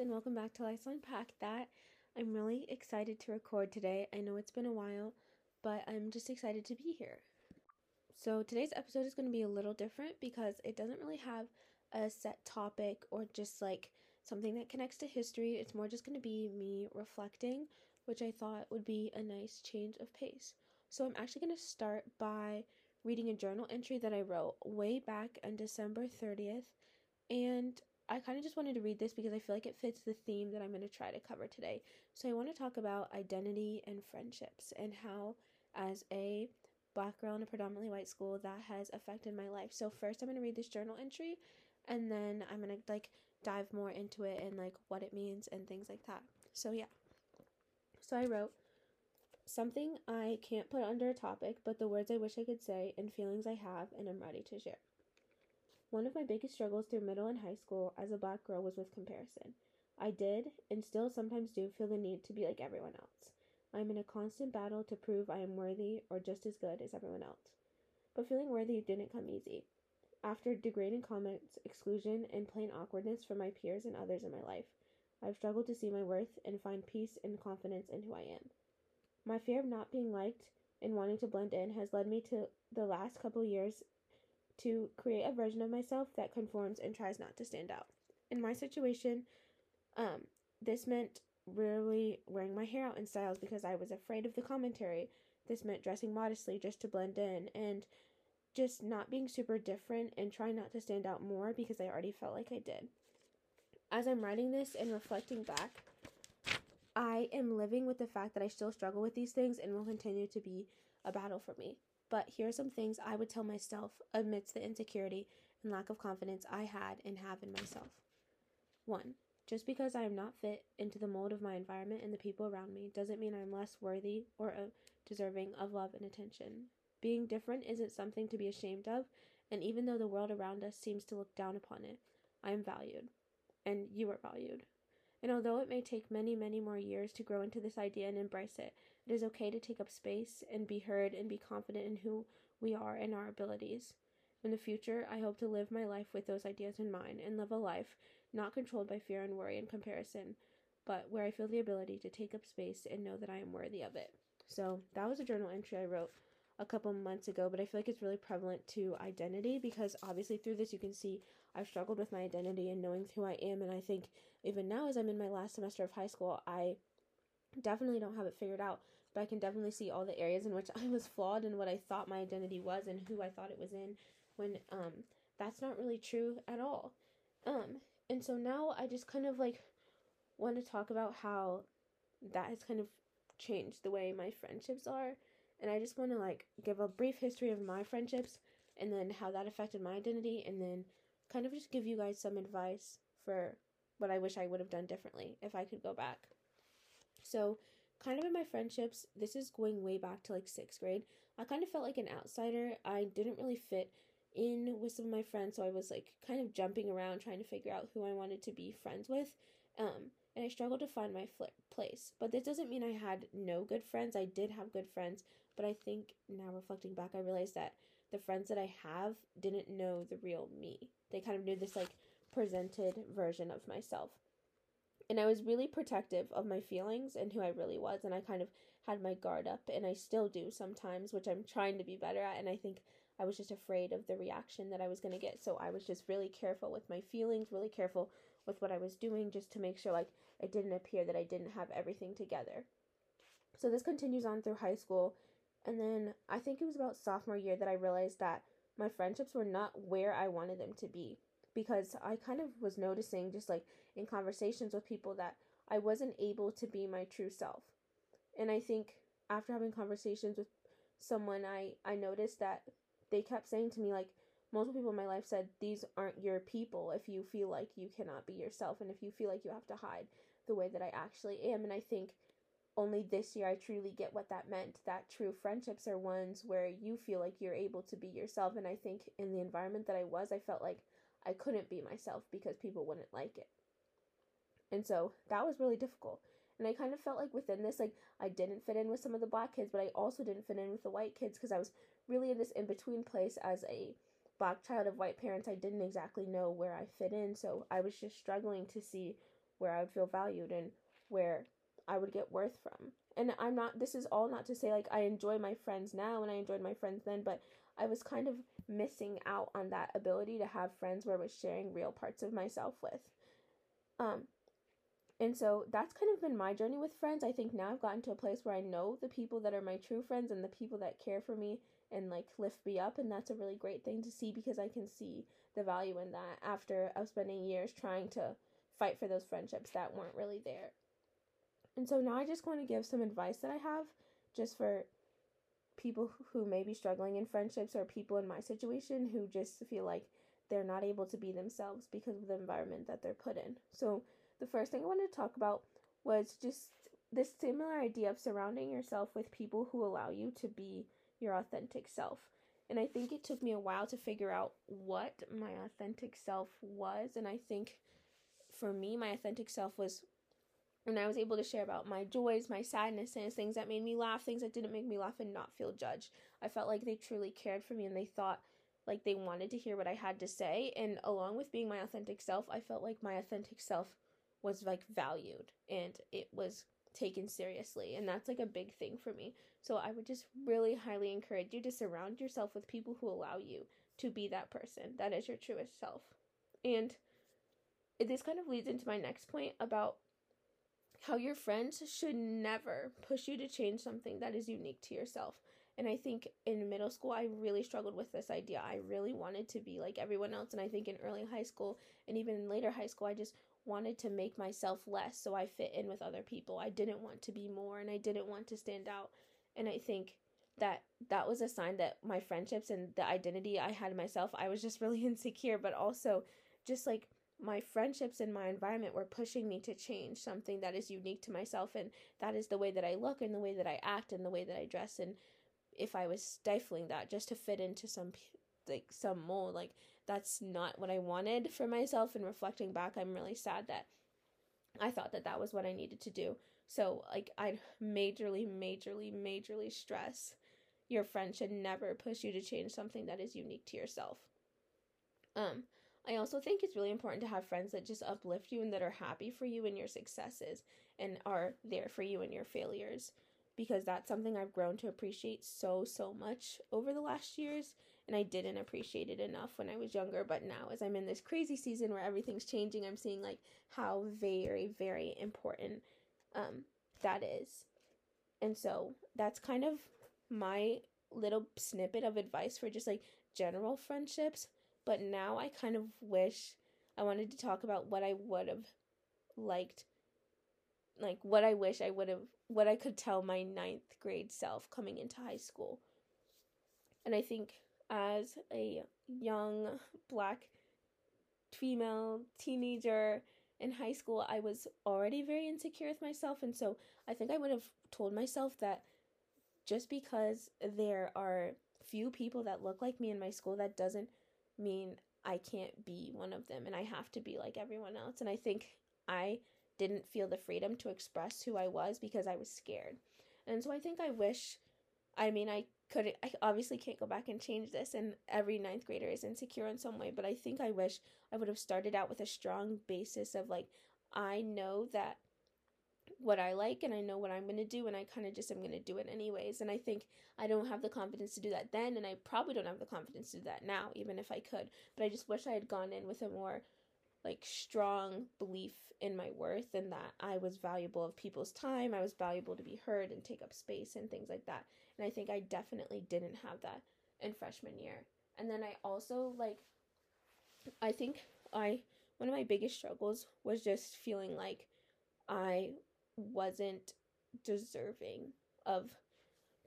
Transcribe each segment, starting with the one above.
and welcome back to Let's Unpack That. I'm really excited to record today. I know it's been a while, but I'm just excited to be here. So, today's episode is going to be a little different because it doesn't really have a set topic or just like something that connects to history. It's more just going to be me reflecting, which I thought would be a nice change of pace. So, I'm actually going to start by reading a journal entry that I wrote way back on December 30th. And I kind of just wanted to read this because I feel like it fits the theme that I'm going to try to cover today. So, I want to talk about identity and friendships and how, as a black girl in a predominantly white school, that has affected my life. So, first, I'm going to read this journal entry and then I'm going to like dive more into it and like what it means and things like that. So, yeah. So, I wrote something I can't put under a topic, but the words I wish I could say and feelings I have and I'm ready to share. One of my biggest struggles through middle and high school as a black girl was with comparison. I did, and still sometimes do, feel the need to be like everyone else. I am in a constant battle to prove I am worthy or just as good as everyone else. But feeling worthy didn't come easy. After degrading comments, exclusion, and plain awkwardness from my peers and others in my life, I've struggled to see my worth and find peace and confidence in who I am. My fear of not being liked and wanting to blend in has led me to the last couple years to create a version of myself that conforms and tries not to stand out. In my situation, um, this meant rarely wearing my hair out in styles because I was afraid of the commentary. This meant dressing modestly just to blend in and just not being super different and trying not to stand out more because I already felt like I did. As I'm writing this and reflecting back, I am living with the fact that I still struggle with these things and will continue to be a battle for me. But here are some things I would tell myself amidst the insecurity and lack of confidence I had and have in myself. 1. Just because I am not fit into the mold of my environment and the people around me doesn't mean I'm less worthy or uh, deserving of love and attention. Being different isn't something to be ashamed of, and even though the world around us seems to look down upon it, I am valued. And you are valued. And although it may take many, many more years to grow into this idea and embrace it, it is okay to take up space and be heard and be confident in who we are and our abilities. In the future, I hope to live my life with those ideas in mind and live a life not controlled by fear and worry and comparison, but where I feel the ability to take up space and know that I am worthy of it. So, that was a journal entry I wrote a couple months ago, but I feel like it's really prevalent to identity because obviously through this you can see I've struggled with my identity and knowing who I am and I think even now as I'm in my last semester of high school, I definitely don't have it figured out, but I can definitely see all the areas in which I was flawed and what I thought my identity was and who I thought it was in when um that's not really true at all. Um and so now I just kind of like want to talk about how that has kind of changed the way my friendships are and I just want to like give a brief history of my friendships and then how that affected my identity and then kind of just give you guys some advice for what I wish I would have done differently if I could go back. So, kind of in my friendships, this is going way back to like 6th grade. I kind of felt like an outsider. I didn't really fit in with some of my friends, so I was like kind of jumping around trying to figure out who I wanted to be friends with. Um and I struggled to find my fl- place. But this doesn't mean I had no good friends. I did have good friends, but I think now reflecting back, I realized that the friends that I have didn't know the real me. They kind of knew this like presented version of myself. And I was really protective of my feelings and who I really was. And I kind of had my guard up, and I still do sometimes, which I'm trying to be better at. And I think I was just afraid of the reaction that I was going to get. So I was just really careful with my feelings, really careful with what I was doing just to make sure like it didn't appear that I didn't have everything together. So this continues on through high school and then I think it was about sophomore year that I realized that my friendships were not where I wanted them to be because I kind of was noticing just like in conversations with people that I wasn't able to be my true self. And I think after having conversations with someone I I noticed that they kept saying to me like multiple people in my life said these aren't your people if you feel like you cannot be yourself and if you feel like you have to hide the way that I actually am. And I think only this year I truly get what that meant. That true friendships are ones where you feel like you're able to be yourself. And I think in the environment that I was, I felt like I couldn't be myself because people wouldn't like it. And so that was really difficult. And I kind of felt like within this, like I didn't fit in with some of the black kids, but I also didn't fit in with the white kids because I was really in this in between place as a black child of white parents, I didn't exactly know where I fit in, so I was just struggling to see where I would feel valued and where I would get worth from. And I'm not this is all not to say like I enjoy my friends now and I enjoyed my friends then, but I was kind of missing out on that ability to have friends where I was sharing real parts of myself with. Um and so that's kind of been my journey with friends. I think now I've gotten to a place where I know the people that are my true friends and the people that care for me and like lift me up and that's a really great thing to see because I can see the value in that after of spending years trying to fight for those friendships that weren't really there. And so now I just want to give some advice that I have just for people who may be struggling in friendships or people in my situation who just feel like they're not able to be themselves because of the environment that they're put in. So the first thing I wanted to talk about was just this similar idea of surrounding yourself with people who allow you to be your authentic self. And I think it took me a while to figure out what my authentic self was. And I think for me, my authentic self was when I was able to share about my joys, my sadnesses, things that made me laugh, things that didn't make me laugh, and not feel judged. I felt like they truly cared for me and they thought like they wanted to hear what I had to say. And along with being my authentic self, I felt like my authentic self was like valued and it was taken seriously and that's like a big thing for me so i would just really highly encourage you to surround yourself with people who allow you to be that person that is your truest self and this kind of leads into my next point about how your friends should never push you to change something that is unique to yourself and i think in middle school i really struggled with this idea i really wanted to be like everyone else and i think in early high school and even in later high school i just wanted to make myself less so I fit in with other people. I didn't want to be more and I didn't want to stand out. And I think that that was a sign that my friendships and the identity I had myself, I was just really insecure, but also just like my friendships and my environment were pushing me to change something that is unique to myself and that is the way that I look and the way that I act and the way that I dress and if I was stifling that just to fit into some like some mold like that's not what I wanted for myself. And reflecting back, I'm really sad that I thought that that was what I needed to do. So, like, I'd majorly, majorly, majorly stress your friend should never push you to change something that is unique to yourself. Um, I also think it's really important to have friends that just uplift you and that are happy for you and your successes and are there for you and your failures because that's something I've grown to appreciate so, so much over the last years and I didn't appreciate it enough when I was younger. But now, as I'm in this crazy season where everything's changing, I'm seeing like how very, very important um, that is. And so that's kind of my little snippet of advice for just like general friendships. But now I kind of wish I wanted to talk about what I would have liked, like what I wish I would have, what I could tell my ninth grade self coming into high school. And I think as a young black female teenager in high school, I was already very insecure with myself. And so I think I would have told myself that just because there are few people that look like me in my school, that doesn't mean I can't be one of them and I have to be like everyone else. And I think I didn't feel the freedom to express who I was because I was scared. And so I think I wish, I mean, I could I obviously can't go back and change this and every ninth grader is insecure in some way, but I think I wish I would have started out with a strong basis of like I know that what I like and I know what I'm going to do and I kind of just am going to do it anyways. And I think I don't have the confidence to do that then and I probably don't have the confidence to do that now even if I could. But I just wish I had gone in with a more like strong belief in my worth and that I was valuable of people's time, I was valuable to be heard and take up space and things like that. And I think I definitely didn't have that in freshman year. And then I also like I think I one of my biggest struggles was just feeling like I wasn't deserving of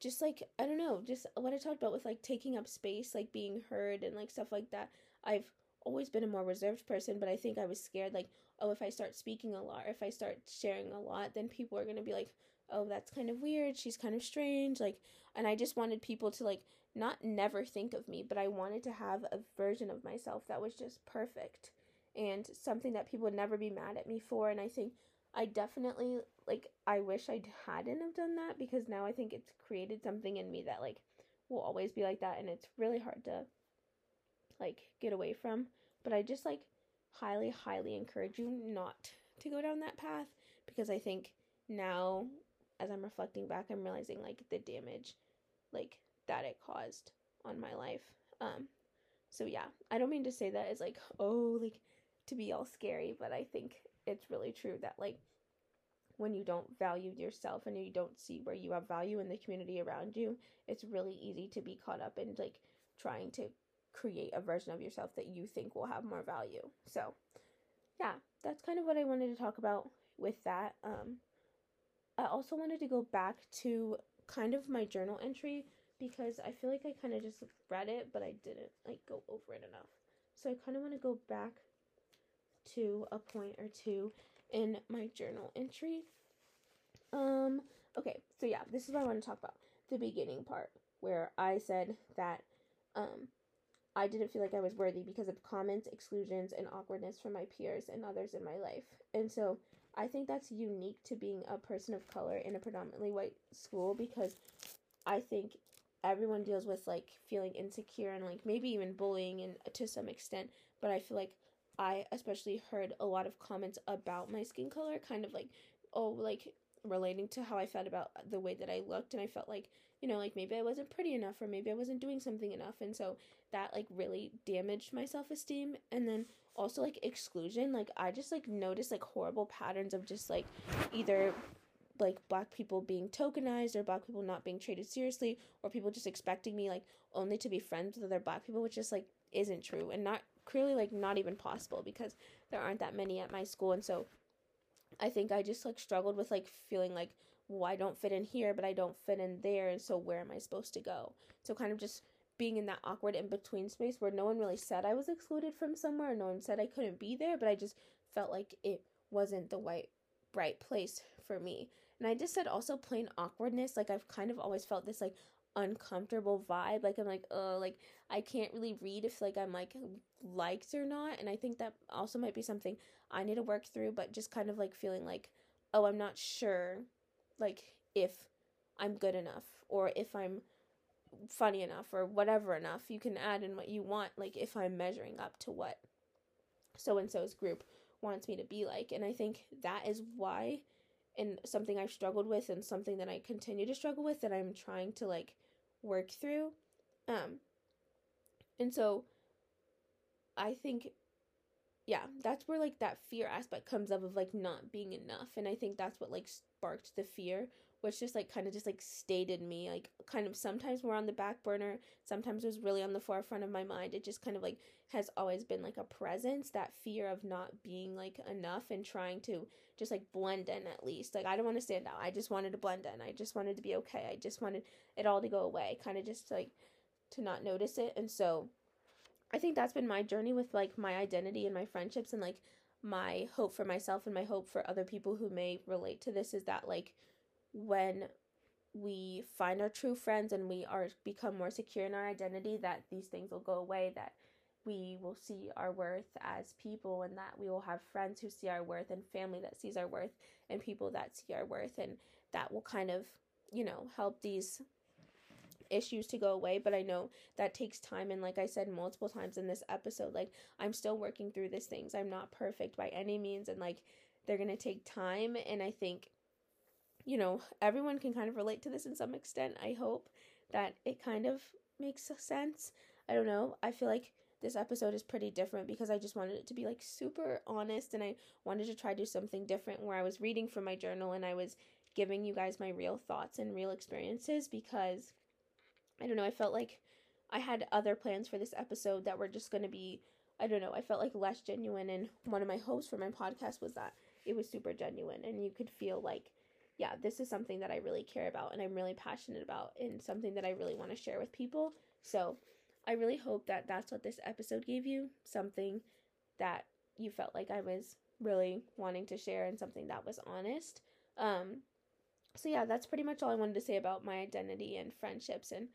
just like I don't know, just what I talked about with like taking up space, like being heard and like stuff like that. I've always been a more reserved person, but I think I was scared like, oh, if I start speaking a lot, if I start sharing a lot, then people are going to be like, oh, that's kind of weird. She's kind of strange. Like, and I just wanted people to like not never think of me, but I wanted to have a version of myself that was just perfect and something that people would never be mad at me for. And I think I definitely like I wish I hadn't have done that because now I think it's created something in me that like will always be like that and it's really hard to like get away from. But I just like highly, highly encourage you not to go down that path because I think now as I'm reflecting back, I'm realizing like the damage like that it caused on my life. Um so yeah, I don't mean to say that as like oh like to be all scary, but I think it's really true that like when you don't value yourself and you don't see where you have value in the community around you, it's really easy to be caught up in like trying to create a version of yourself that you think will have more value. So, yeah, that's kind of what I wanted to talk about with that. Um, I also wanted to go back to kind of my journal entry because I feel like I kind of just read it, but I didn't like go over it enough. So I kind of want to go back to a point or two in my journal entry. Um, okay, so yeah, this is what I want to talk about. The beginning part where I said that um I didn't feel like I was worthy because of comments, exclusions, and awkwardness from my peers and others in my life. And so I think that's unique to being a person of color in a predominantly white school because I think everyone deals with like feeling insecure and like maybe even bullying and to some extent, but I feel like I especially heard a lot of comments about my skin color kind of like oh like relating to how I felt about the way that I looked and I felt like you know like maybe I wasn't pretty enough or maybe I wasn't doing something enough and so that like really damaged my self-esteem. And then also like exclusion like I just like noticed like horrible patterns of just like either like black people being tokenized or black people not being treated seriously or people just expecting me like only to be friends with other black people which just like isn't true. And not clearly like not even possible because there aren't that many at my school and so I think I just like struggled with like feeling like well I don't fit in here but I don't fit in there and so where am I supposed to go? So kind of just being in that awkward in between space where no one really said I was excluded from somewhere, no one said I couldn't be there, but I just felt like it wasn't the white right place for me. And I just said also plain awkwardness, like I've kind of always felt this like uncomfortable vibe. Like I'm like, oh, like I can't really read if like I'm like liked or not. And I think that also might be something I need to work through, but just kind of like feeling like, oh, I'm not sure like if I'm good enough or if I'm funny enough or whatever enough. You can add in what you want, like if I'm measuring up to what so and so's group wants me to be like. And I think that is why and something I've struggled with and something that I continue to struggle with that I'm trying to like work through. Um and so I think yeah, that's where like that fear aspect comes up of like not being enough. And I think that's what like sparked the fear, which just like kind of just like stayed in me. Like kind of sometimes more on the back burner, sometimes it was really on the forefront of my mind. It just kind of like has always been like a presence, that fear of not being like enough and trying to just like blend in at least. Like I don't want to stand out. I just wanted to blend in. I just wanted to be okay. I just wanted it all to go away. Kind of just like to not notice it. And so I think that's been my journey with like my identity and my friendships and like my hope for myself and my hope for other people who may relate to this is that like when we find our true friends and we are become more secure in our identity that these things will go away that we will see our worth as people and that we will have friends who see our worth and family that sees our worth and people that see our worth and that will kind of you know help these issues to go away, but I know that takes time. And like I said multiple times in this episode, like I'm still working through these things. I'm not perfect by any means, and like they're gonna take time. And I think, you know, everyone can kind of relate to this in some extent. I hope that it kind of makes sense. I don't know. I feel like this episode is pretty different because I just wanted it to be like super honest and I wanted to try to do something different where I was reading from my journal and I was giving you guys my real thoughts and real experiences because I don't know, I felt like I had other plans for this episode that were just going to be, I don't know, I felt like less genuine. And one of my hopes for my podcast was that it was super genuine and you could feel like, yeah, this is something that I really care about and I'm really passionate about and something that I really want to share with people. So I really hope that that's what this episode gave you something that you felt like I was really wanting to share and something that was honest. Um, so yeah, that's pretty much all I wanted to say about my identity and friendships and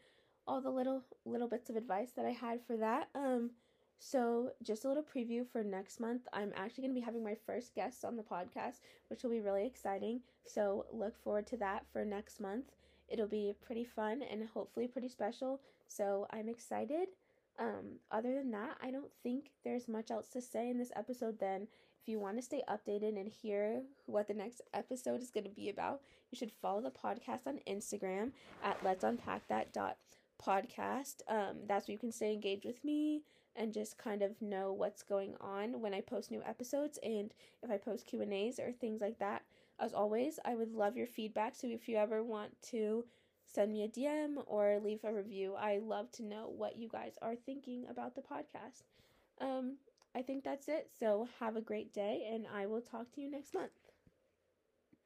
all the little little bits of advice that I had for that. Um so just a little preview for next month. I'm actually going to be having my first guest on the podcast, which will be really exciting. So look forward to that for next month. It'll be pretty fun and hopefully pretty special. So I'm excited. Um, other than that, I don't think there's much else to say in this episode then. If you want to stay updated and hear what the next episode is going to be about, you should follow the podcast on Instagram at let's unpack that dot podcast. Um, that's where you can stay engaged with me and just kind of know what's going on when I post new episodes and if I post Q and A's or things like that. As always, I would love your feedback. So if you ever want to send me a DM or leave a review, I love to know what you guys are thinking about the podcast. Um, I think that's it. So have a great day, and I will talk to you next month.